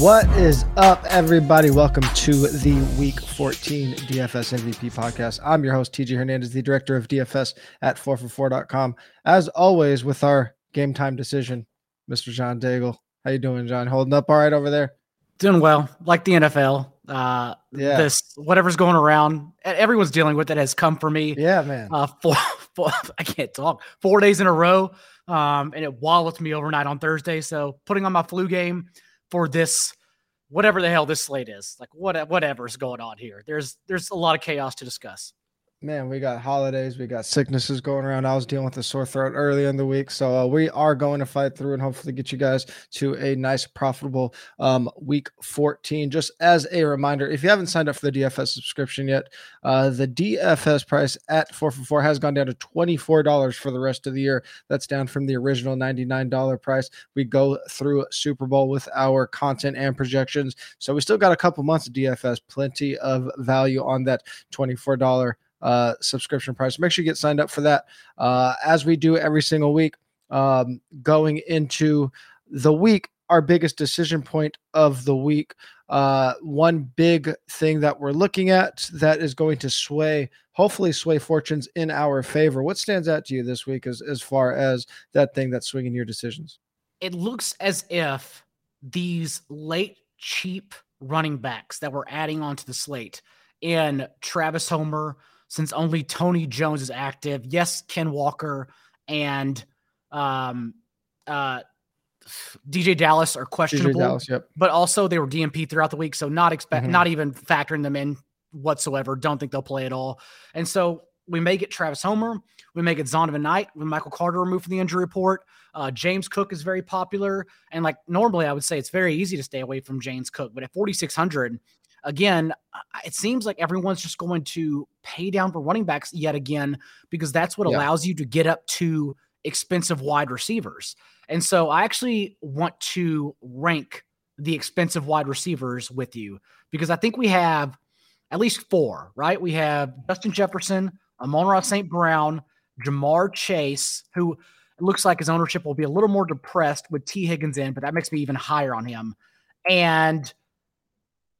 What is up, everybody? Welcome to the Week 14 DFS MVP podcast. I'm your host, TJ Hernandez, the director of DFS at 4for4.com. As always, with our game time decision, Mr. John Daigle. How you doing, John? Holding up all right over there? Doing well, like the NFL. Uh, yeah. This whatever's going around, everyone's dealing with it has come for me. Yeah, man. Uh, four, four, I can't talk. Four days in a row, um, and it walloped me overnight on Thursday. So putting on my flu game for this whatever the hell this slate is. Like what whatever's going on here. There's there's a lot of chaos to discuss man, we got holidays, we got sicknesses going around. I was dealing with a sore throat early in the week, so uh, we are going to fight through and hopefully get you guys to a nice, profitable um, week 14. Just as a reminder, if you haven't signed up for the DFS subscription yet, uh, the DFS price at 4for4 has gone down to $24 for the rest of the year. That's down from the original $99 price. We go through Super Bowl with our content and projections, so we still got a couple months of DFS, plenty of value on that $24 uh, subscription price. Make sure you get signed up for that uh, as we do every single week. Um, going into the week, our biggest decision point of the week. Uh, one big thing that we're looking at that is going to sway, hopefully, sway fortunes in our favor. What stands out to you this week as, as far as that thing that's swinging your decisions? It looks as if these late, cheap running backs that we're adding onto the slate in Travis Homer, since only Tony Jones is active. Yes, Ken Walker and um, uh, DeeJay Dallas are questionable, Dallas, yep. but also they were DNP throughout the week, so not expect, mm-hmm. not even factoring them in whatsoever. Don't think they'll play at all, and so we may get Travis Homer, we may get Zonovan Knight with Michael Carter removed from the injury report. Uh, James Cook is very popular, and like normally I would say it's very easy to stay away from James Cook, but at 4600, again, it seems like everyone's just going to pay down for running backs yet again because that's what yeah. allows you to get up to expensive wide receivers. And so I actually want to rank the expensive wide receivers with you because I think we have at least four, right? We have Justin Jefferson, Amon-Ra St. Brown, Ja'Marr Chase, who looks like his ownership will be a little more depressed with Tee Higgins in, but that makes me even higher on him. And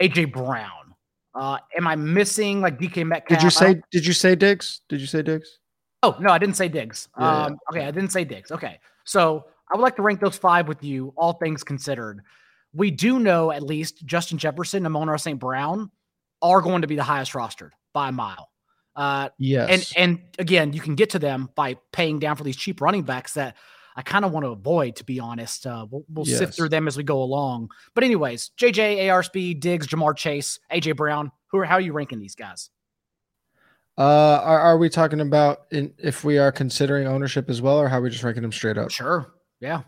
AJ Brown. Uh, am I missing like DK Metcalf? Did you say? Did you say Diggs? Did you say Diggs? Oh no, I didn't say Diggs. Yeah, um. Okay, I didn't say Diggs. Okay, so I would like to rank those five with you, all things considered. We do know at least Justin Jefferson and Amon-Ra St. Brown are going to be the highest rostered by a mile. Uh, yes, and and again, you can get to them by paying down for these cheap running backs that I kind of want to avoid, to be honest. Uh, we'll, we'll yes. sift through them as we go along. But anyways, JJ, ARSB, Diggs, Ja'Marr Chase, AJ Brown. Who are how are you ranking these guys? Uh, are, are we talking about in, if we are considering ownership as well, or how are we just ranking them straight up? Sure. Yeah.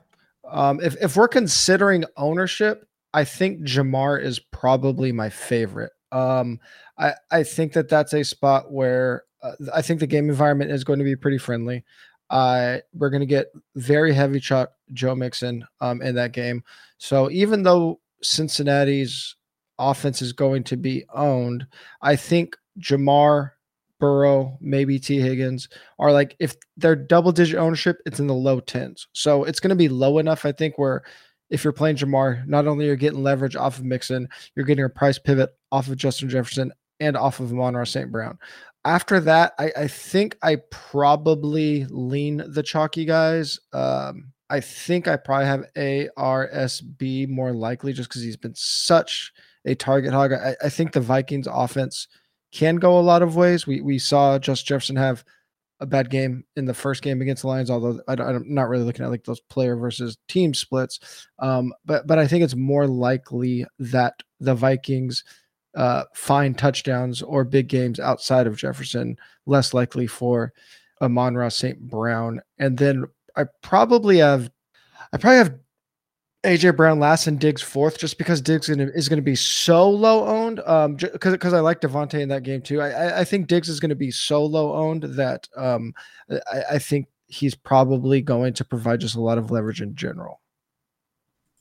Um, if if we're considering ownership, I think Ja'Marr is probably my favorite. Um, I I think that that's a spot where uh, I think the game environment is going to be pretty friendly. Uh, we're going to get very heavy chalk Joe Mixon um, in that game. So even though Cincinnati's offense is going to be owned, I think Ja'Marr, Burrow, maybe Tee Higgins are like if they're double digit ownership, it's in the low tens. So it's going to be low enough, I think, where if you're playing Ja'Marr, not only are you're getting leverage off of Mixon, you're getting a price pivot off of Justin Jefferson and off of Amon-Ra St. Brown after that, I, I think I probably lean the chalky guys. Um, I think I probably have ARSB more likely just because he's been such a target hog. I, I, think the Vikings offense can go a lot of ways. We we saw Just Jefferson have a bad game in the first game against the Lions, although I, am not really looking at like those player versus team splits. Um, but but I think it's more likely that the Vikings – uh, find touchdowns or big games outside of Jefferson, less likely for Amon-Ra St. Brown. And then I probably have, I probably have AJ Brown last and Diggs fourth, just because Diggs is going to be so low owned. Um, because because I like DeVonta in that game too. I I think Diggs is going to be so low owned that um, I, I think he's probably going to provide just a lot of leverage in general.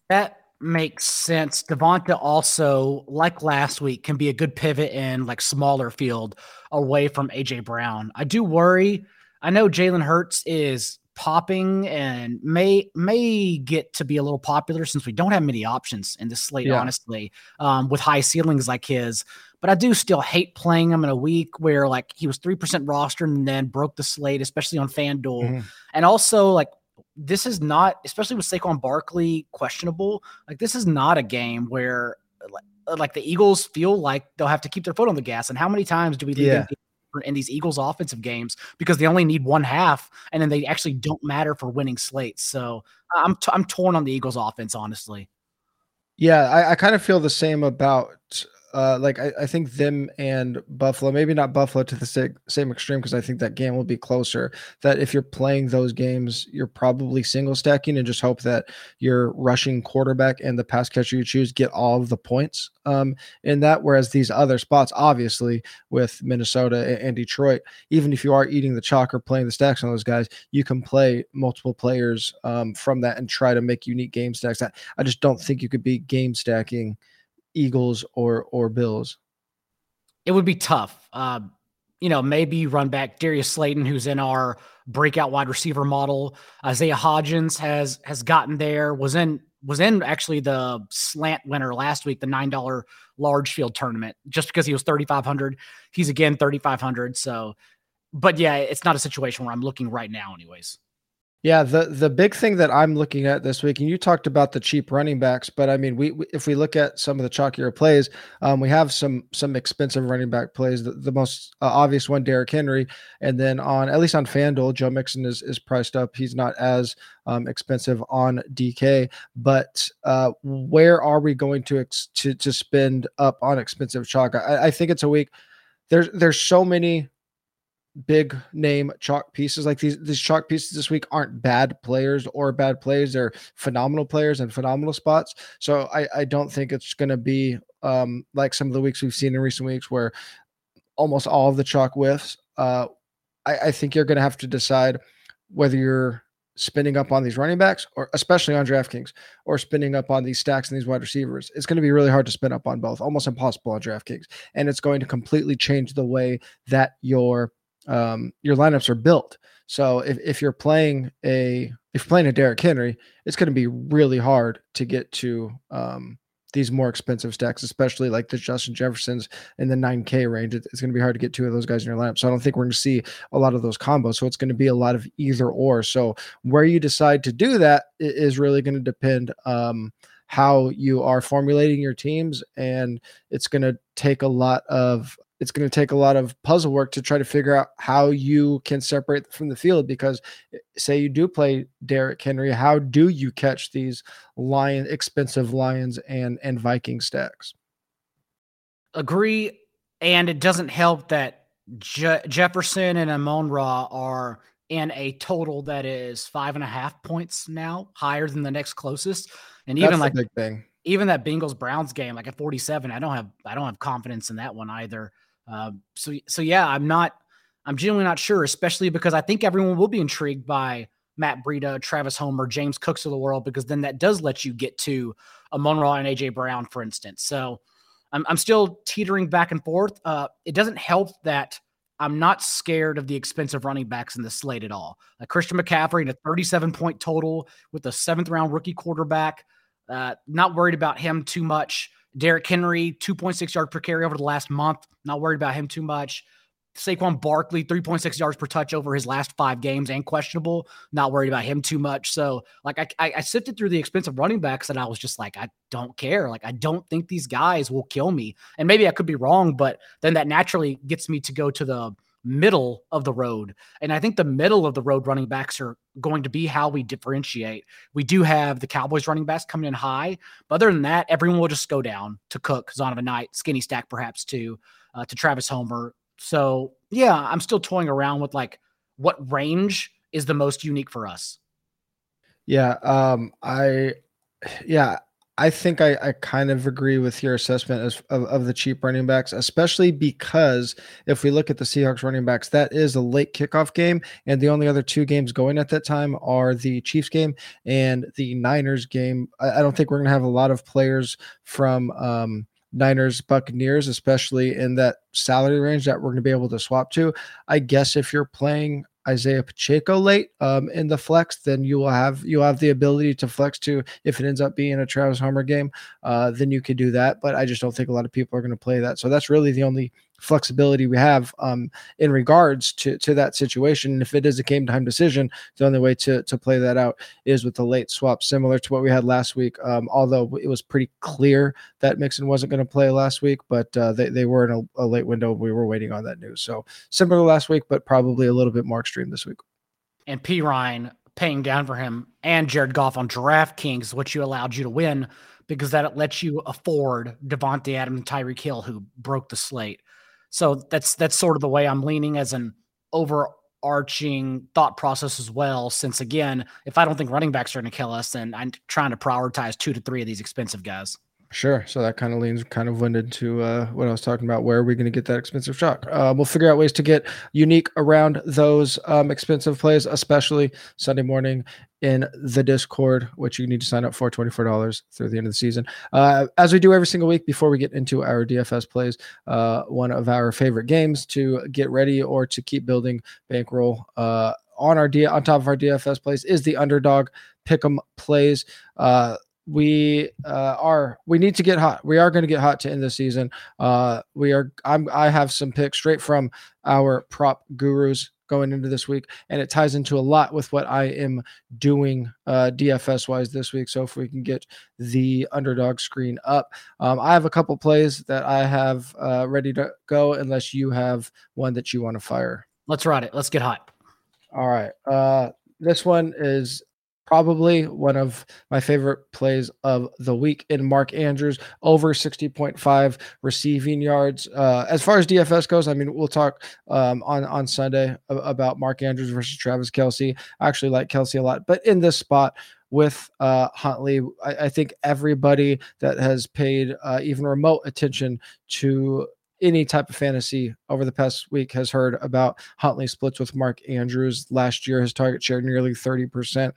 That makes sense. DeVonta also, like last week, can be a good pivot in like smaller field away from AJ Brown. I do worry. I know Jalen Hurts is popping and may may get to be a little popular since we don't have many options in the slate, yeah. honestly, um, with high ceilings like his. But I do still hate playing him in a week where like he was three percent rostered and then broke the slate, especially on FanDuel, mm-hmm. and also like this is not, especially with Saquon Barkley questionable. Like this is not a game where like the Eagles feel like they'll have to keep their foot on the gas. And how many times do we yeah in these Eagles offensive games because they only need one half and then they actually don't matter for winning slates. So I'm t- I'm torn on the Eagles offense, honestly. Yeah, I, I kind of feel the same about uh, like I, I, think them and Buffalo, maybe not Buffalo to the same, extreme because I think that game will be closer. That if you're playing those games, you're probably single stacking and just hope that your rushing quarterback and the pass catcher you choose get all of the points um, in that. Whereas these other spots, obviously with Minnesota and Detroit, even if you are eating the chalk or playing the stacks on those guys, you can play multiple players um, from that and try to make unique game stacks. I, I just don't think you could be game stacking Eagles or or Bills? It would be tough. Uh, you know, maybe run back Darius Slayton, who's in our breakout wide receiver model. Isaiah Hodgins has has gotten there. Was in was in actually the slant winner last week, the nine dollar large field tournament, just because he was thirty five hundred. He's again thirty five hundred. So, but yeah, it's not a situation where I'm looking right now, anyways. Yeah, the the big thing that I'm looking at this week, and you talked about the cheap running backs, but I mean, we, we if we look at some of the chalkier plays, um, we have some some expensive running back plays. The, the most uh, obvious one, Derrick Henry, and then on at least on FanDuel, Joe Mixon is is priced up. He's not as um, expensive on DK, but uh, where are we going to ex- to to spend up on expensive chalk? I, I think it's a week. There's there's so many big name chalk pieces like these these chalk pieces this week aren't bad players or bad plays they're phenomenal players and phenomenal spots so i i don't think it's going to be um like some of the weeks we've seen in recent weeks where almost all of the chalk whiffs uh i i think you're going to have to decide whether you're spinning up on these running backs or especially on DraftKings or spinning up on these stacks and these wide receivers. It's going to be really hard to spin up on both, almost impossible on DraftKings. And it's going to completely change the way that your um, your lineups are built. So if, if you're playing a if you're playing a Derrick Henry, it's going to be really hard to get to um, these more expensive stacks, especially like the Justin Jeffersons in the 9K range. It's going to be hard to get two of those guys in your lineup. So I don't think we're going to see a lot of those combos. So it's going to be a lot of either or. So where you decide to do that is really going to depend um, how you are formulating your teams, and it's going to take a lot of it's going to take a lot of puzzle work to try to figure out how you can separate from the field because eh, say you do play Derrick Henry, how do you catch these lion expensive Lions and and Viking stacks? Agree, and it doesn't help that Je- Jefferson and Amon Ra are in a total that is five and a half points now, higher than the next closest, and even That's like big thing. Even that Bengals Browns game, like at 47, I don't have I don't have confidence in that one either. Uh, so so yeah, I'm not. I'm genuinely not sure, especially because I think everyone will be intrigued by Matt Breida, Travis Homer, James Cooks of the world, because then that does let you get to Amon-Ra and AJ Brown, for instance. So I'm, I'm still teetering back and forth. Uh, it doesn't help that I'm not scared of the expensive running backs in the slate at all. Like Christian McCaffrey in a 37 point total with a seventh round rookie quarterback. Uh, not worried about him too much. Derrick Henry, 2.6 yards per carry over the last month. Not worried about him too much. Saquon Barkley, 3.6 yards per touch over his last five games and questionable. Not worried about him too much. So, like, I, I, I sifted through the expensive running backs and I was just like, I don't care. Like, I don't think these guys will kill me. And maybe I could be wrong, but then that naturally gets me to go to the middle of the road. And I think the middle of the road running backs are going to be how we differentiate. We do have the Cowboys running backs coming in high, but other than that, everyone will just go down to Cook, Zonovan Knight, Skinny Stack perhaps too, uh, to Travis Homer. So yeah, I'm still toying around with like what range is the most unique for us. Yeah, um, I yeah, I think I, I kind of agree with your assessment as, of, of the cheap running backs, especially because if we look at the Seahawks running backs, that is a late kickoff game. And the only other two games going at that time are the Chiefs game and the Niners game. I, I don't think we're going to have a lot of players from um, Niners Buccaneers, especially in that salary range that we're going to be able to swap to. I guess if you're playing Isaiah Pacheco late um, in the flex, then you will have you have the ability to flex to if it ends up being a Travis Homer game, uh, then you could do that. But I just don't think a lot of people are going to play that. So that's really the only flexibility we have um, in regards to to that situation. And if it is a game time decision, the only way to to play that out is with the late swap, similar to what we had last week. Um, although it was pretty clear that Mixon wasn't going to play last week, but uh, they they were in a, a late window. We were waiting on that news, so similar last week, but probably a little bit more extreme this week. And Perine paying down for him and Jared Goff on DraftKings, which you allowed you to win because that lets you afford Davante Adams and Tyreek Hill, who broke the slate. So that's that's sort of the way I'm leaning as an overarching thought process as well. Since again, if I don't think running backs are going to kill us, then I'm trying to prioritize two to three of these expensive guys. Sure. So that kind of leans kind of went into uh, what I was talking about. Where are we going to get that expensive shock? Uh, we'll figure out ways to get unique around those um, expensive plays, especially Sunday morning in the Discord, which you need to sign up for $24 through the end of the season. Uh, as we do every single week before we get into our DFS plays, uh, one of our favorite games to get ready or to keep building bankroll uh, on our D- on top of our DFS plays is the underdog pick'em plays. Uh, we uh, are we need to get hot. We are going to get hot to end the season. Uh, we are. I'm. I have some picks straight from our prop gurus going into this week, and it ties into a lot with what I am doing uh, DFS wise this week. So if we can get the underdog screen up, um, I have a couple plays that I have uh, ready to go. Unless you have one that you want to fire. Let's ride it. Let's get hot. All right. Uh, this one is probably one of my favorite plays of the week in Mark Andrews over 60.5 receiving yards. Uh, as far as DFS goes, I mean, we'll talk um, on on Sunday about Mark Andrews versus Travis Kelce. I actually like Kelce a lot, but in this spot with uh, Huntley, I, I, think everybody that has paid uh, even remote attention to any type of fantasy over the past week has heard about Huntley splits with Mark Andrews. Last year, his target share nearly 30%.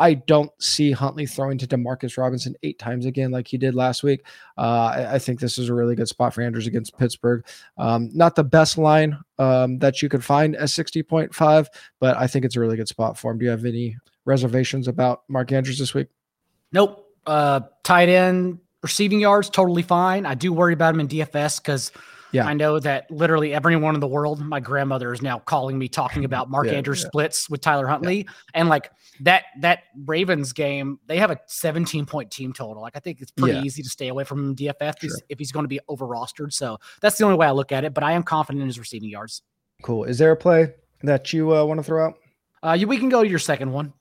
I don't see Huntley throwing to Demarcus Robinson eight times again like he did last week. Uh, I, think this is a really good spot for Andrews against Pittsburgh. Um, not the best line um, that you could find at 60.5, but I think it's a really good spot for him. Do you have any reservations about Mark Andrews this week? Nope. Uh, tight end receiving yards, totally fine. I do worry about him in DFS because – yeah. I know that literally everyone in the world, my grandmother is now calling me talking about Mark yeah, Andrews yeah. splits with Tyler Huntley. And like that that Ravens game, they have a 17 point team total. Like I think it's pretty easy to stay away from DFS sure. if he's going to be over rostered. So that's the only way I look at it. But I am confident in his receiving yards. Cool. Is there a play that you uh, want to throw out? Uh, you, we can go to your second one.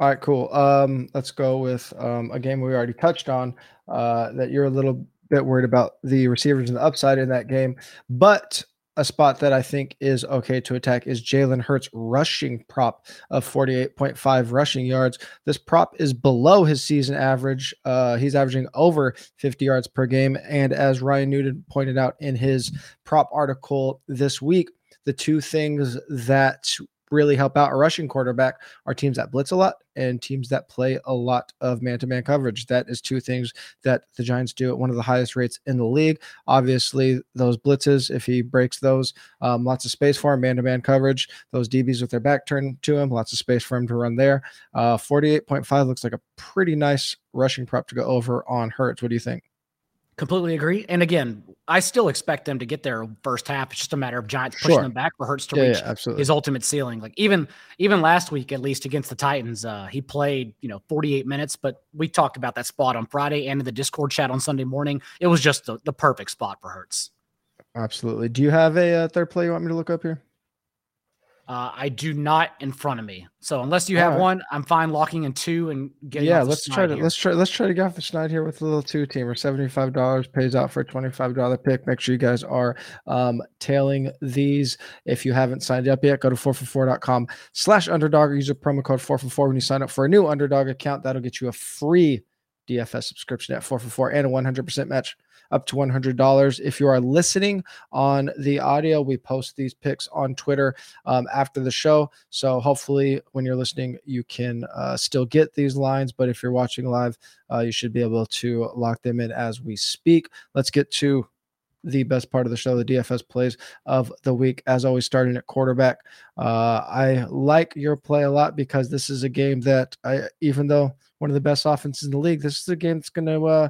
All right, cool. Um, let's go with um, a game we already touched on uh, that you're a little bit worried about the receivers and the upside in that game. But a spot that I think is okay to attack is Jalen Hurts rushing prop of 48.5 rushing yards. This prop is below his season average. Uh, he's averaging over 50 yards per game. And as Ryan Noonan pointed out in his prop article this week, the two things that really help out a rushing quarterback are teams that blitz a lot and teams that play a lot of man-to-man coverage. That is two things that the Giants do at one of the highest rates in the league. Obviously, those blitzes, if he breaks those, um, lots of space for him, man-to-man coverage. Those DBs with their back turned to him, lots of space for him to run there. Uh, 48.5 looks like a pretty nice rushing prop to go over on Hurts. What do you think? Completely agree. And again, I still expect them to get their first half. It's just a matter of Giants pushing sure. them back for Hurts to yeah, reach yeah, his ultimate ceiling. Like even even last week, at least against the Titans, uh, he played you know 48 minutes. But we talked about that spot on Friday and in the Discord chat on Sunday morning. It was just the, the perfect spot for Hurts. Absolutely. Do you have a, a uh, third play you want me to look up here? Uh, I do not in front of me. So unless you have right. one, I'm fine locking in two and getting. Yeah, let's try to here. let's try let's try to get off the schneid here with a little two teamer. Seventy five dollars pays out for a twenty five dollar pick. Make sure you guys are um, tailing these. If you haven't signed up yet, go to 4for4.com slash underdog or use a promo code four for four when you sign up for a new underdog account. That'll get you a free DFS subscription at four for four and a one hundred percent match up to $100. If you are listening on the audio, we post these picks on Twitter um, after the show. So hopefully, when you're listening, you can uh, still get these lines. But if you're watching live, uh, you should be able to lock them in as we speak. Let's get to the best part of the show, the DFS plays of the week. As always, starting at quarterback. Uh, I like your play a lot because this is a game that I, even though one of the best offenses in the league, this is a game that's going to uh,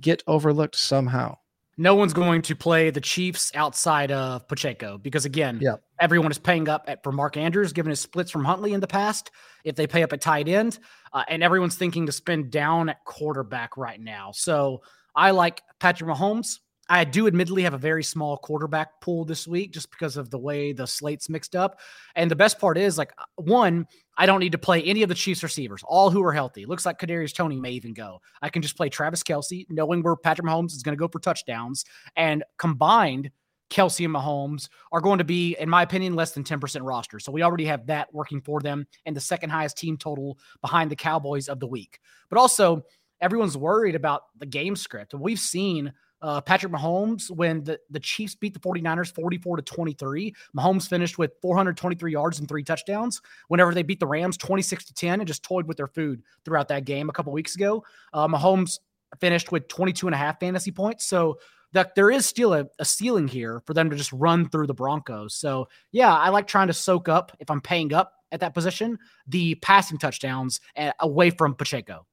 get overlooked somehow no one's going to play the Chiefs outside of Pacheco because again, yeah. everyone is paying up at, for Mark Andrews, given his splits from Huntley in the past. If they pay up at tight end, uh, and everyone's thinking to spend down at quarterback right now. So I like Patrick Mahomes. I do admittedly have a very small quarterback pool this week just because of the way the slate's mixed up. And the best part is like one, I don't need to play any of the Chiefs receivers, all who are healthy. Looks like Kadarius Toney may even go. I can just play Travis Kelce, knowing where Patrick Mahomes is going to go for touchdowns. And combined, Kelce and Mahomes are going to be, in my opinion, less than 10% roster. So we already have that working for them and the second highest team total behind the Cowboys of the week. But also, everyone's worried about the game script. We've seen uh, Patrick Mahomes when the, the Chiefs beat the 49ers 44 to 23. Mahomes finished with 423 yards and three touchdowns. Whenever they beat the Rams 26 to 10 and just toyed with their food throughout that game a couple weeks ago, uh, Mahomes finished with 22 and a half fantasy points. So that there is still a, a ceiling here for them to just run through the Broncos. So yeah, I like trying to soak up if I'm paying up at that position the passing touchdowns uh, away from Pacheco.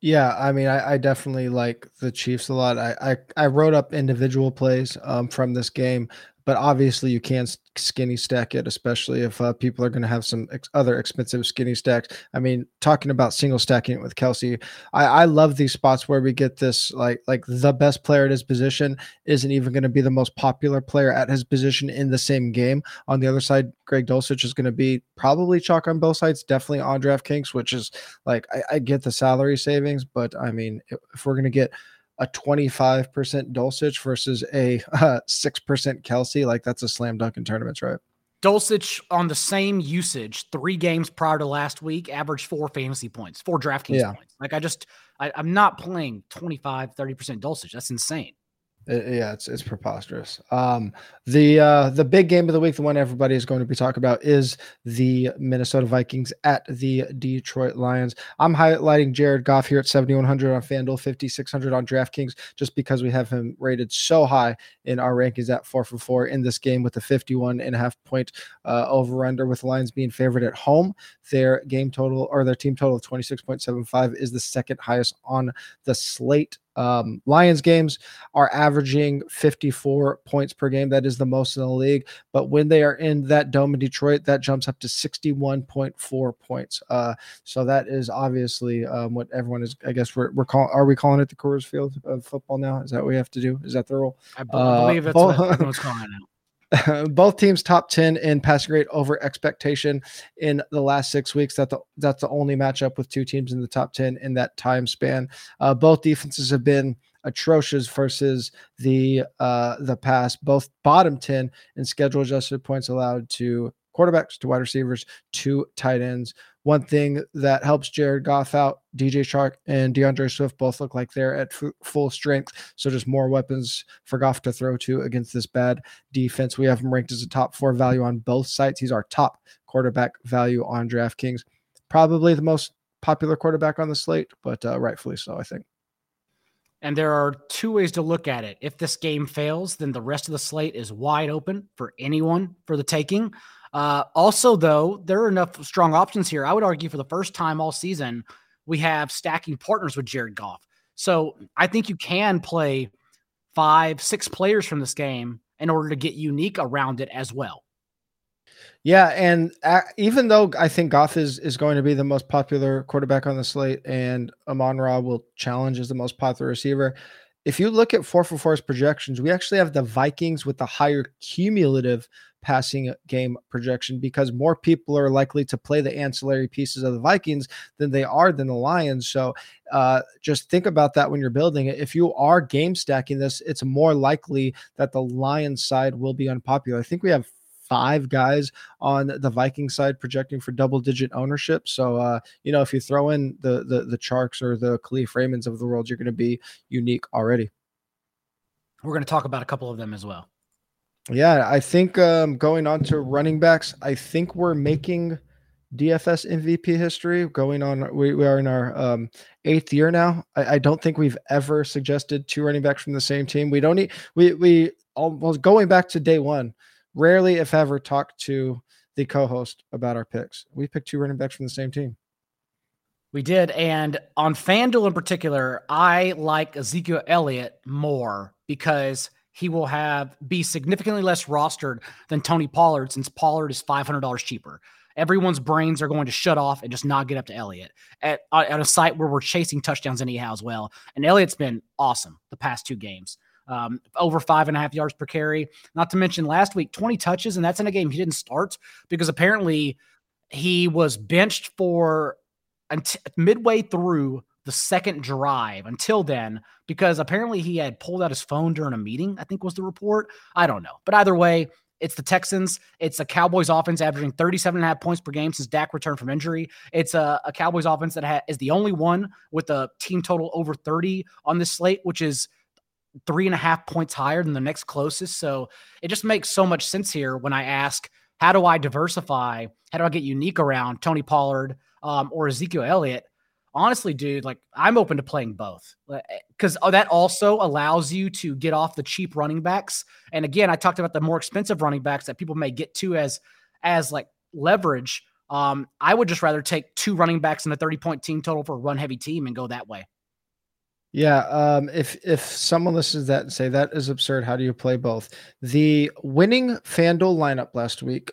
Yeah, I mean, I, I, definitely like the Chiefs a lot. I, I, I wrote up individual plays um, from this game but obviously you can skinny stack it, especially if uh, people are going to have some ex- other expensive skinny stacks. I mean, talking about single stacking it with Kelce, I, I love these spots where we get this like like the best player at his position isn't even going to be the most popular player at his position in the same game. On the other side, Greg Dulcich is going to be probably chalk on both sides, definitely on DraftKings, which is like I, I get the salary savings, but I mean, if, if we're going to get a 25% Dulcich versus a uh, 6% Kelce, like that's a slam dunk in tournaments, right? Dulcich on the same usage, three games prior to last week, averaged four fantasy points, four DraftKings yeah. points. Like I just, I, am not playing 25, 30% Dulcich. That's insane. Yeah, it's it's preposterous. Um, the uh, the big game of the week, the one everybody is going to be talking about, is the Minnesota Vikings at the Detroit Lions. I'm highlighting Jared Goff here at 7100 on FanDuel, 5600 on DraftKings, just because we have him rated so high in our rankings at four for four in this game with the 51 and a half point uh, over under, with Lions being favored at home. Their game total or their team total of 26.75 is the second highest on the slate um, Lions games are averaging 54 points per game. That is the most in the league. But when they are in that dome in Detroit, that jumps up to 61.4 points. Uh, so that is obviously um, what everyone is. I guess we're, we're calling. Are we calling it the Coors Field of football now? Is that what we have to do? Is that the rule? I believe uh, that's what everyone's calling it now. both teams top 10 in passing rate over expectation in the last six weeks. That the, that's the only matchup with two teams in the top 10 in that time span. Uh, both defenses have been atrocious versus the uh, the pass. Both bottom 10 in schedule adjusted points allowed to quarterbacks, to wide receivers, to tight ends. One thing that helps Jared Goff out, DJ Chark and DeAndre Swift both look like they're at f- full strength. So just more weapons for Goff to throw to against this bad defense. We have him ranked as a top four value on both sites. He's our top quarterback value on DraftKings. Probably the most popular quarterback on the slate, but uh, rightfully so, I think. And there are two ways to look at it. If this game fails, then the rest of the slate is wide open for anyone for the taking. Uh, also, though, there are enough strong options here. I would argue for the first time all season, we have stacking partners with Jared Goff. So I think you can play five, six players from this game in order to get unique around it as well. Yeah, and uh, even though I think Goff is is going to be the most popular quarterback on the slate, and Amon Ra will challenge as the most popular receiver, if you look at four for four's projections, we actually have the Vikings with the higher cumulative passing game projection because more people are likely to play the ancillary pieces of the Vikings than they are than the Lions. So uh, just think about that when you're building it. If you are game stacking this, it's more likely that the Lions side will be unpopular. I think we have five guys on the Viking side projecting for double digit ownership. So uh, you know, if you throw in the the the Charks or the Kalif Raymonds of the world, you're going to be unique already. We're going to talk about a couple of them as well. Yeah, I think um, going on to running backs, I think we're making DFS MVP history going on. We, we are in our um, eighth year now. I, I, don't think we've ever suggested two running backs from the same team. We don't need, we, we almost going back to day one, rarely, if ever, talk to the co host about our picks. We picked two running backs from the same team. We did. And on FanDuel in particular, I like Ezekiel Elliott more because he will have be significantly less rostered than Tony Pollard since Pollard is $500 cheaper. Everyone's brains are going to shut off and just not get up to Elliott at, at a site where we're chasing touchdowns anyhow as well. And Elliott's been awesome the past two games. Um, over five and a half yards per carry. Not to mention last week, 20 touches, and that's in a game he didn't start because apparently he was benched for midway through the second drive until then because apparently he had pulled out his phone during a meeting i think was the report. I don't know. But either way it's the texans. It's a cowboys offense averaging 37 and a half points per game since dak returned from injury. It's a, a cowboys offense that ha- is the only one with a team total over 30 on this slate which is three and a half points higher than the next closest. So it just makes so much sense here when i ask how do i diversify? How do i get unique around tony pollard um, or Ezekiel Elliott, honestly, dude, like I'm open to playing both because eh, that also allows you to get off the cheap running backs. And again, I talked about the more expensive running backs that people may get to as as like leverage. Um, I would just rather take two running backs in a 30 point team total for a run heavy team and go that way. Yeah, um, if if someone listens to that and say that is absurd, how do you play both? The winning FanDuel lineup last week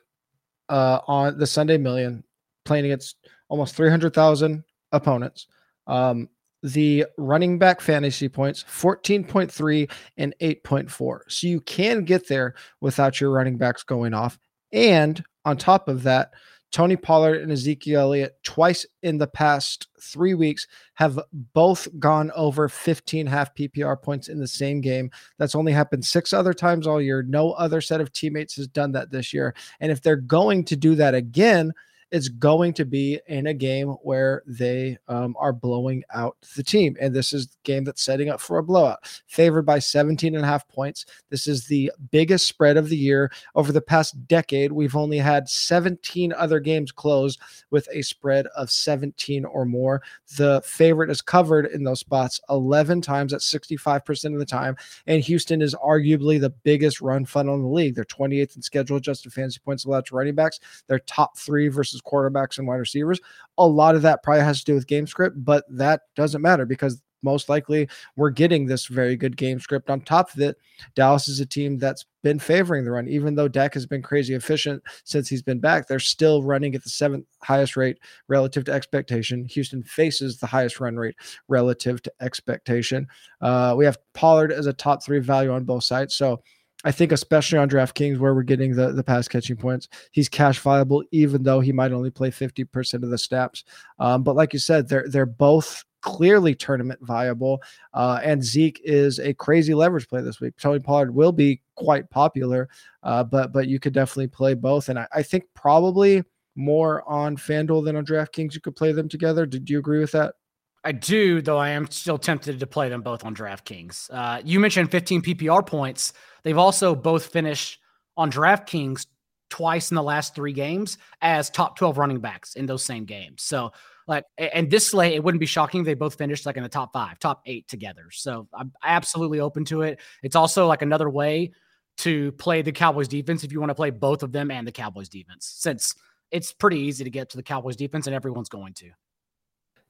uh, on the Sunday Million, playing against almost 300,000 opponents. Um, the running back fantasy points 14.3 and 8.4. So you can get there without your running backs going off. And on top of that, Tony Pollard and Ezekiel Elliott twice in the past three weeks have both gone over 15 half PPR points in the same game. That's only happened six other times all year. No other set of teammates has done that this year. And if they're going to do that again, it's going to be in a game where they um, are blowing out the team. And this is the game that's setting up for a blowout, favored by 17 and a half points. This is the biggest spread of the year. Over the past decade, we've only had 17 other games closed with a spread of 17 or more. The favorite is covered in those spots 11 times at 65% of the time. And Houston is arguably the biggest run funnel in the league. They're 28th in schedule adjusted fantasy points allowed to running backs. They're top three versus versus quarterbacks and wide receivers. A lot of that probably has to do with game script, but that doesn't matter because most likely we're getting this very good game script. On top of it, Dallas is a team that's been favoring the run, even though Dak has been crazy efficient since he's been back. They're still running at the seventh highest rate relative to expectation. Houston faces the highest run rate relative to expectation. Uh, we have Pollard as a top three value on both sides. So I think especially on DraftKings where we're getting the the pass catching points, he's cash viable even though he might only play 50% of the snaps. Um, but like you said, they're they're both clearly tournament viable. Uh, and Zeke is a crazy leverage play this week. Tony Pollard will be quite popular, uh, but but you could definitely play both. And I, I think probably more on FanDuel than on DraftKings, you could play them together. Did you agree with that? I do, though I am still tempted to play them both on DraftKings. Uh, you mentioned 15 PPR points. They've also both finished on DraftKings twice in the last three games as top 12 running backs in those same games. So, like, and this slate, it wouldn't be shocking if they both finished like in the top five, top eight together. So, I'm absolutely open to it. It's also like another way to play the Cowboys defense if you want to play both of them and the Cowboys defense, since it's pretty easy to get to the Cowboys defense and everyone's going to.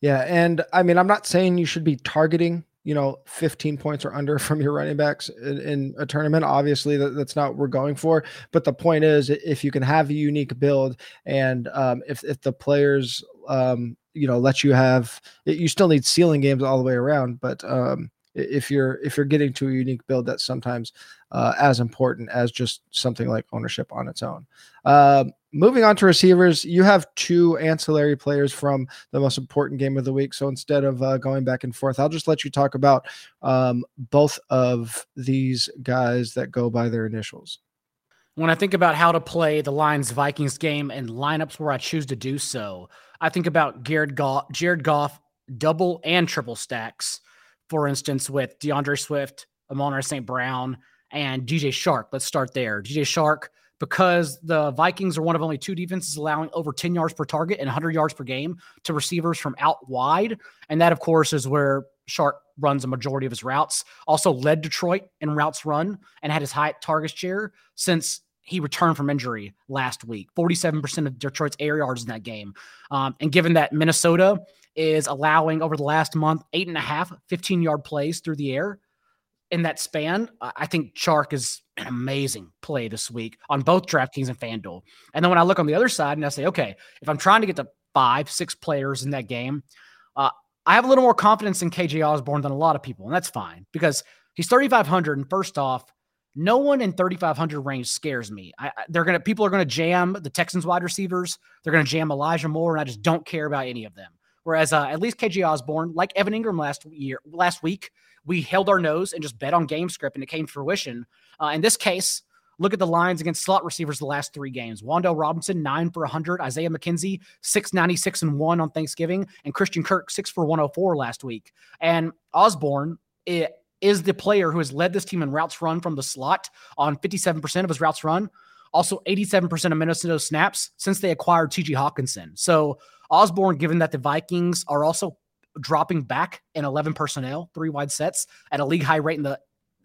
Yeah, and I mean, I'm not saying you should be targeting, you know, 15 points or under from your running backs in, in a tournament. Obviously, that, that's not what we're going for. But the point is, if you can have a unique build, and um, if if the players, um, you know, let you have, you still need ceiling games all the way around. But um, if you're if you're getting to a unique build, that's sometimes uh, as important as just something like ownership on its own. Um, moving on to receivers, you have two ancillary players from the most important game of the week. So instead of uh, going back and forth, I'll just let you talk about um, both of these guys that go by their initials. When I think about how to play the Lions Vikings game and lineups where I choose to do so, I think about Jared Goff, Jared Goff double and triple stacks. For instance, with DeAndre Swift, Amon St. Brown, and DJ Chark. Let's start there. DJ Chark, because the Vikings are one of only two defenses allowing over 10 yards per target and 100 yards per game to receivers from out wide. And that, of course, is where Chark runs a majority of his routes. Also led Detroit in routes run and had his high target share since he returned from injury last week. 47% of Detroit's air yards in that game. Um, and given that Minnesota is allowing over the last month eight and a half 15 yard plays through the air in that span, I think Chark is an amazing play this week on both DraftKings and FanDuel. And then when I look on the other side and I say, okay, if I'm trying to get to five, six players in that game, uh, I have a little more confidence in KJ Osborn than a lot of people, and that's fine because he's 3,500. And first off, no one in 3,500 range scares me. I, they're gonna people are gonna jam the Texans wide receivers. They're gonna jam Elijah Moore, and I just don't care about any of them. Whereas uh, at least KJ Osborn, like Evan Engram last year, last week, we held our nose and just bet on game script, and it came fruition. Uh, in this case, look at the lines against slot receivers the last three games. Wan'Dale Robinson, nine for 100. Isaiah McKenzie, 696 and one on Thanksgiving. And Christian Kirk, six for 104 last week. And Osborn, it, is the player who has led this team in routes run from the slot on 57% of his routes run. Also, 87% of Minnesota snaps since they acquired TJ Hockenson. So, Osborn, given that the Vikings are also dropping back in 11 personnel, three wide sets at a league high rate in the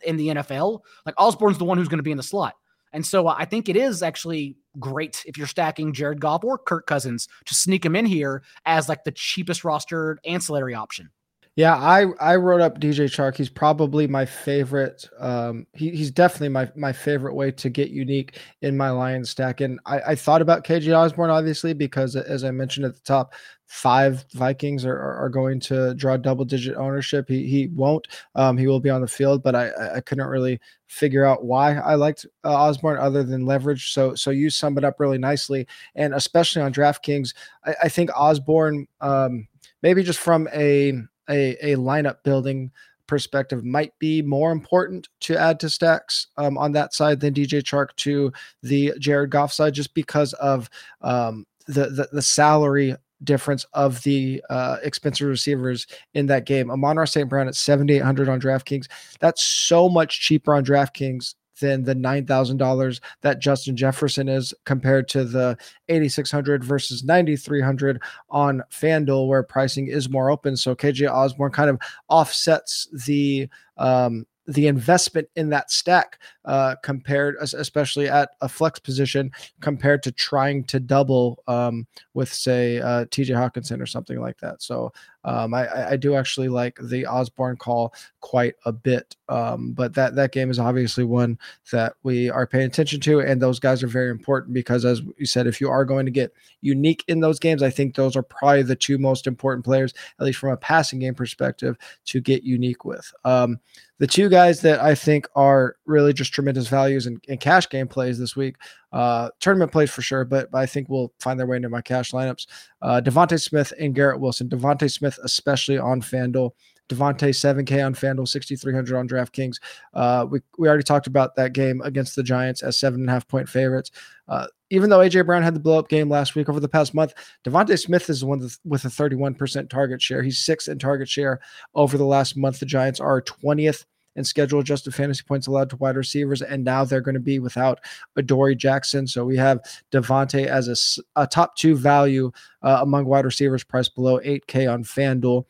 in the NFL, like Osborn's the one who's going to be in the slot. And so I think it is actually great if you're stacking Jared Goff or Kirk Cousins to sneak him in here as like the cheapest rostered ancillary option. Yeah, I I wrote up DJ Chark. He's probably my favorite. Um, he, he's definitely my my favorite way to get unique in my Lion stack. And I, I thought about KJ Osborn obviously because as I mentioned at the top, five Vikings are, are going to draw double digit ownership. He he won't. Um, he will be on the field, but I I couldn't really figure out why I liked uh, Osborn other than leverage. So so you sum it up really nicely, and especially on DraftKings, I, I think Osborn Um, maybe just from a a, a lineup building perspective might be more important to add to stacks um, on that side than DJ Chark to the Jared Goff side, just because of um, the, the, the salary difference of the uh, expensive receivers in that game. Amon St. Brown at 7,800 on DraftKings. That's so much cheaper on DraftKings than the $9,000 that Justin Jefferson is compared to the 8,600 versus 9,300 on FanDuel, where pricing is more open. So KJ Osborn kind of offsets the um, the investment in that stack uh, compared, especially at a flex position, compared to trying to double um, with, say, uh, TJ Hockenson or something like that. So um, I, I, do actually like the Osborn call quite a bit. Um, but that that game is obviously one that we are paying attention to, and those guys are very important because, as you said, if you are going to get unique in those games, I think those are probably the two most important players, at least from a passing game perspective, to get unique with. Um, the two guys that I think are really just tremendous values in, in cash game plays this week uh, tournament plays for sure, but, but I think we'll find their way into my cash lineups. Uh, DeVonta Smith and Garrett Wilson. DeVonta Smith, especially on FanDuel. DeVonta 7K on FanDuel, 6,300 on DraftKings. Uh, we, we already talked about that game against the Giants as seven and a half point favorites. Uh, even though AJ Brown had the blow up game last week over the past month, DeVonta Smith is the one with a 31% target share. He's sixth in target share over the last month. The Giants are 20th and schedule adjusted fantasy points allowed to wide receivers. And now they're going to be without Adoree Jackson. So we have DeVonta as a, a top two value uh, among wide receivers, priced below 8K on FanDuel.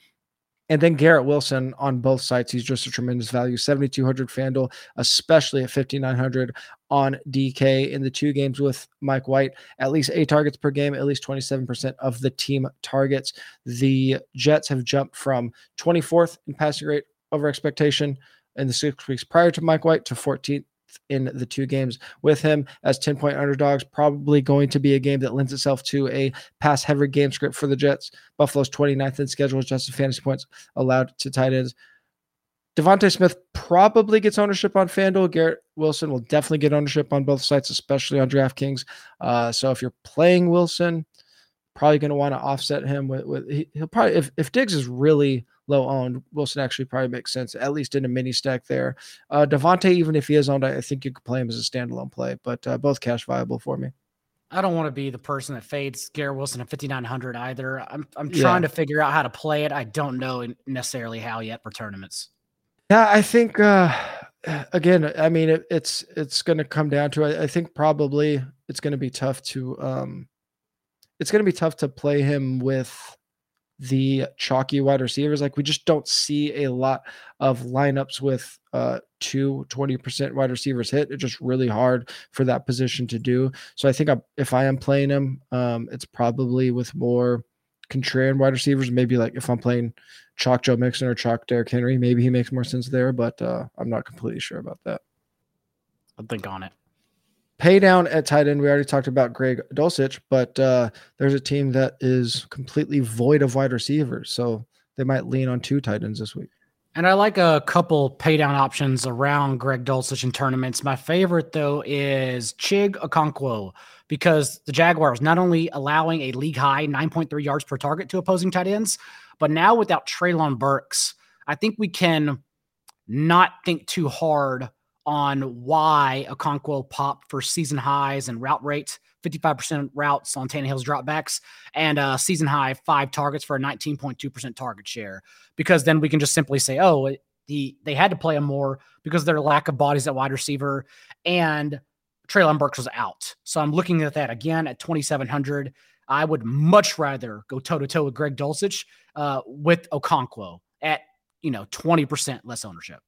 And then Garrett Wilson on both sites. He's just a tremendous value. 7,200 FanDuel, especially at 5,900 on DK in the two games with Mike White. At least eight targets per game, at least 27% of the team targets. The Jets have jumped from 24th in passing rate over expectation in the six weeks prior to Mike White to 14th in the two games with him as 10 point underdogs. Probably going to be a game that lends itself to a pass heavy game script for the Jets. Buffalo's 29th in schedule, adjusted fantasy points allowed to tight ends. DeVonta Smith probably gets ownership on FanDuel. Garrett Wilson will definitely get ownership on both sites, especially on DraftKings. Uh, so if you're playing Wilson, probably going to want to offset him with, with he, will probably if if Diggs is really low owned, Wilson actually probably makes sense, at least in a mini stack there. Uh, DeVonta, even if he is owned, I think you could play him as a standalone play, but uh, both cash viable for me. I don't want to be the person that fades Garrett Wilson at 5,900 either. I'm, I'm trying yeah. to figure out how to play it. I don't know necessarily how yet for tournaments. Yeah, I think uh, again, I mean, it, it's it's going to come down to. I, I think probably it's going to be tough to. um It's going to be tough to play him with the chalky wide receivers. Like we just don't see a lot of lineups with uh two 20% wide receivers hit. It's just really hard for that position to do. So I think I, if I am playing him, um, it's probably with more contrarian wide receivers. Maybe like if I'm playing chalk Joe Mixon or chalk Derrick Henry, maybe he makes more sense there, but uh, I'm not completely sure about that. I'll think on it. Pay down at tight end. We already talked about Greg Dulcich, but uh, there's a team that is completely void of wide receivers. So they might lean on two tight ends this week. And I like a couple pay down options around Greg Dulcich in tournaments. My favorite, though, is Chig Okonkwo because the Jaguars not only allowing a league high 9.3 yards per target to opposing tight ends, but now without Treylon Burks, I think we can not think too hard on why Okonkwo popped for season highs and route rate, 55% routes on Tannehill's dropbacks, and a season high five targets for a 19.2% target share. Because then we can just simply say, oh, the they had to play him more because their lack of bodies at wide receiver, and Treylon Burks was out. So I'm looking at that again at 2,700. I would much rather go toe to toe with Greg Dulcich uh, with Okonkwo at you know 20% less ownership.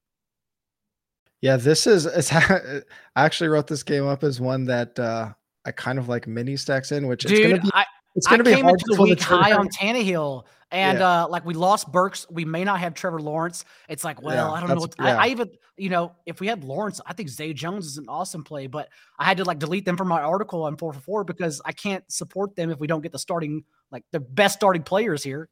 Yeah, this is it's I actually wrote this game up as one that uh I kind of like mini stacks in, which Dude, gonna be I, it's gonna I be came hard into to the week high on Tannehill, and uh, like we lost Burks, we may not have Trevor Lawrence. It's like, well, Yeah, I don't know. What, I, yeah. I even, you know, if we had Lawrence, I think Zay Jones is an awesome play, but I had to like delete them from my article on 4for4 because I can't support them if we don't get the starting, like the best starting players here.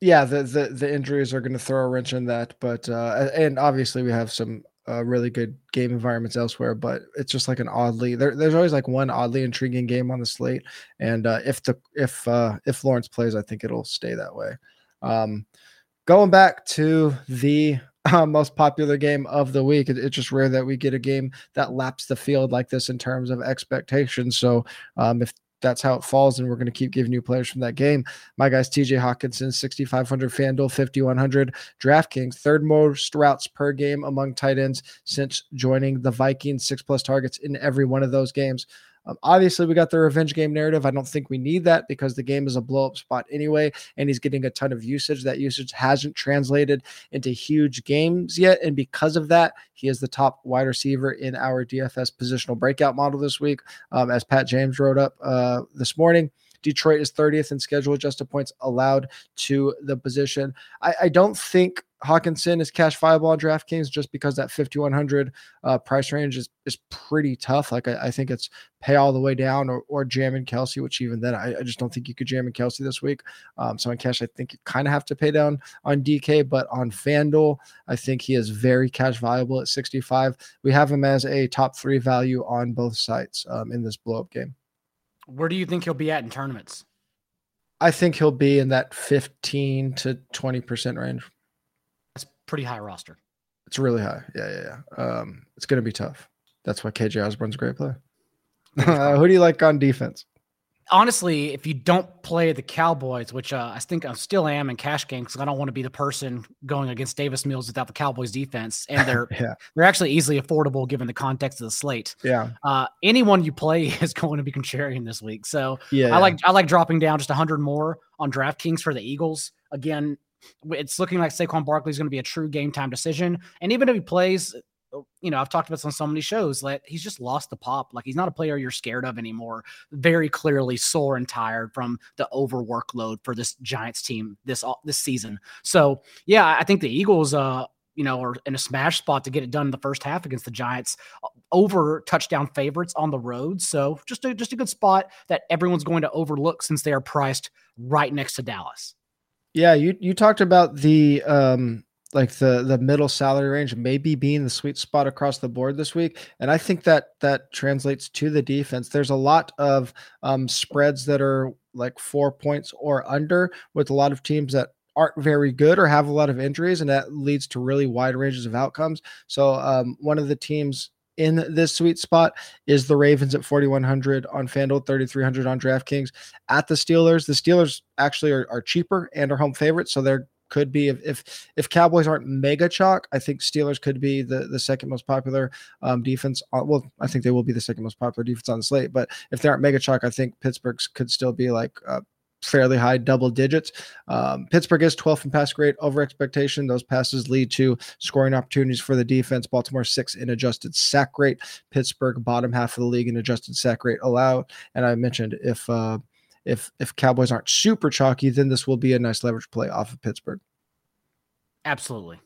yeah, the the the injuries are going to throw a wrench in that, but uh and obviously we have some uh, really good game environments elsewhere, but it's just like an oddly there, there's always like one oddly intriguing game on the slate, and uh, if the if uh, if Lawrence plays, I think it'll stay that way. Um, going back to the uh, most popular game of the week, it, it's just rare that we get a game that laps the field like this in terms of expectations. So um, if that's how it falls, and we're going to keep giving you players from that game. My guys, TJ Hockenson, 6,500 FanDuel, 5,100 DraftKings, third most routes per game among tight ends since joining the Vikings, six plus targets in every one of those games. Um, obviously, we got the revenge game narrative. I don't think we need that because the game is a blow up spot anyway, and he's getting a ton of usage. That usage hasn't translated into huge games yet. And because of that, he is the top wide receiver in our DFS positional breakout model this week. Um, as Pat James wrote up uh, this morning, Detroit is 30th in schedule adjusted points allowed to the position. I, I don't think Hockenson is cash viable on DraftKings just because that 5100 uh, price range is is pretty tough. Like I, I think it's pay all the way down or, or jam in Kelce, which even then I, I just don't think you could jam in Kelce this week. Um, so on cash, I think you kind of have to pay down on DK, but on FanDuel, I think he is very cash viable at 65. We have him as a top three value on both sites um, in this blow up game. Where do you think he'll be at in tournaments? I think he'll be in that 15 to 20% range. That's pretty high roster. It's really high. Yeah, yeah, yeah. Um, it's going to be tough. That's why KJ Osborn's a great play. Uh, who do you like on defense? Honestly, if you don't play the Cowboys, which uh, I think I still am in cash game because I don't want to be the person going against Davis Mills without the Cowboys defense, and they're Yeah, they're actually easily affordable given the context of the slate. yeah, Uh, anyone you play is going to be contrarian this week, so yeah. I like I like dropping down just hundred more on DraftKings for the Eagles. Again, it's looking like Saquon Barkley is going to be a true game time decision, and even if he plays. You know, I've talked about this on so many shows that he's just lost the pop. Like he's not a player you're scared of anymore. Very clearly sore and tired from the over workload for this Giants team this this season. So yeah, I think the Eagles, uh, you know, are in a smash spot to get it done in the first half against the Giants, over touchdown favorites on the road. So just a just a good spot that everyone's going to overlook since they are priced right next to Dallas. Yeah, you you talked about the um like the the middle salary range maybe being the sweet spot across the board this week. And i think that that translates to the defense. There's a lot of um spreads that are like four points or under with a lot of teams that aren't very good or have a lot of injuries and that leads to really wide ranges of outcomes. So um one of the teams in this sweet spot is the Ravens at 4100 on FanDuel, 3300 on DraftKings. At the Steelers. The Steelers actually are, are cheaper and are home favorites, so they're could be if if, if Cowboys aren't mega chalk, I think Steelers could be the the second most popular um, defense. On, well, I think they will be the second most popular defense on the slate. But if they aren't mega chalk, I think Pittsburgh's could still be like. Uh, fairly high double digits. Um, Pittsburgh is 12th in pass grade over expectation. Those passes lead to scoring opportunities for the defense. Baltimore six in adjusted sack rate. Pittsburgh bottom half of the league in adjusted sack rate allowed. And I mentioned if uh, if if Cowboys aren't super chalky, then this will be a nice leverage play off of Pittsburgh. Absolutely.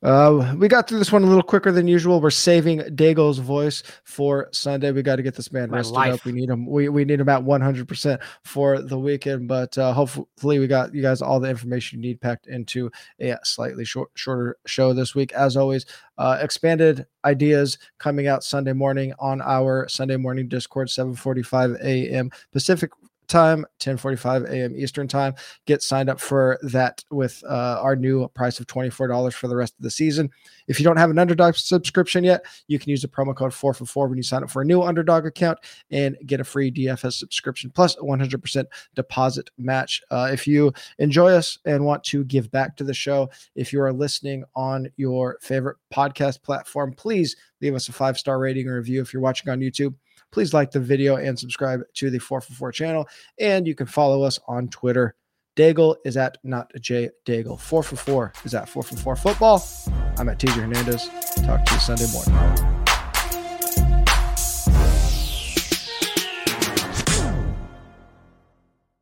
Uh, we got through this one a little quicker than usual. We're saving Daigle's voice for Sunday. We got to get this man My rested life. up. We need him. We, we need him at 100% for the weekend. But uh, hopefully, we got you guys all the information you need packed into a slightly short, shorter show this week. As always, uh, expanded ideas coming out Sunday morning on our Sunday morning Discord, 7:45 a.m. Pacific time, 10:45 a.m. Eastern time. Get signed up for that with uh, our new price of $24 for the rest of the season. If you don't have an Underdog subscription yet, you can use the promo code 4for4 when you sign up for a new Underdog account and get a free DFS subscription plus a 100% deposit match. Uh, if you enjoy us and want to give back to the show, if you are listening on your favorite podcast platform, please leave us a five star rating or review. If you're watching on YouTube, please like the video and subscribe to the 4for4 channel. And you can follow us on Twitter. Daigle is at not J Daigle. 4for4 is at 4for4 football. I'm at TJ Hernandez. Talk to you Sunday morning.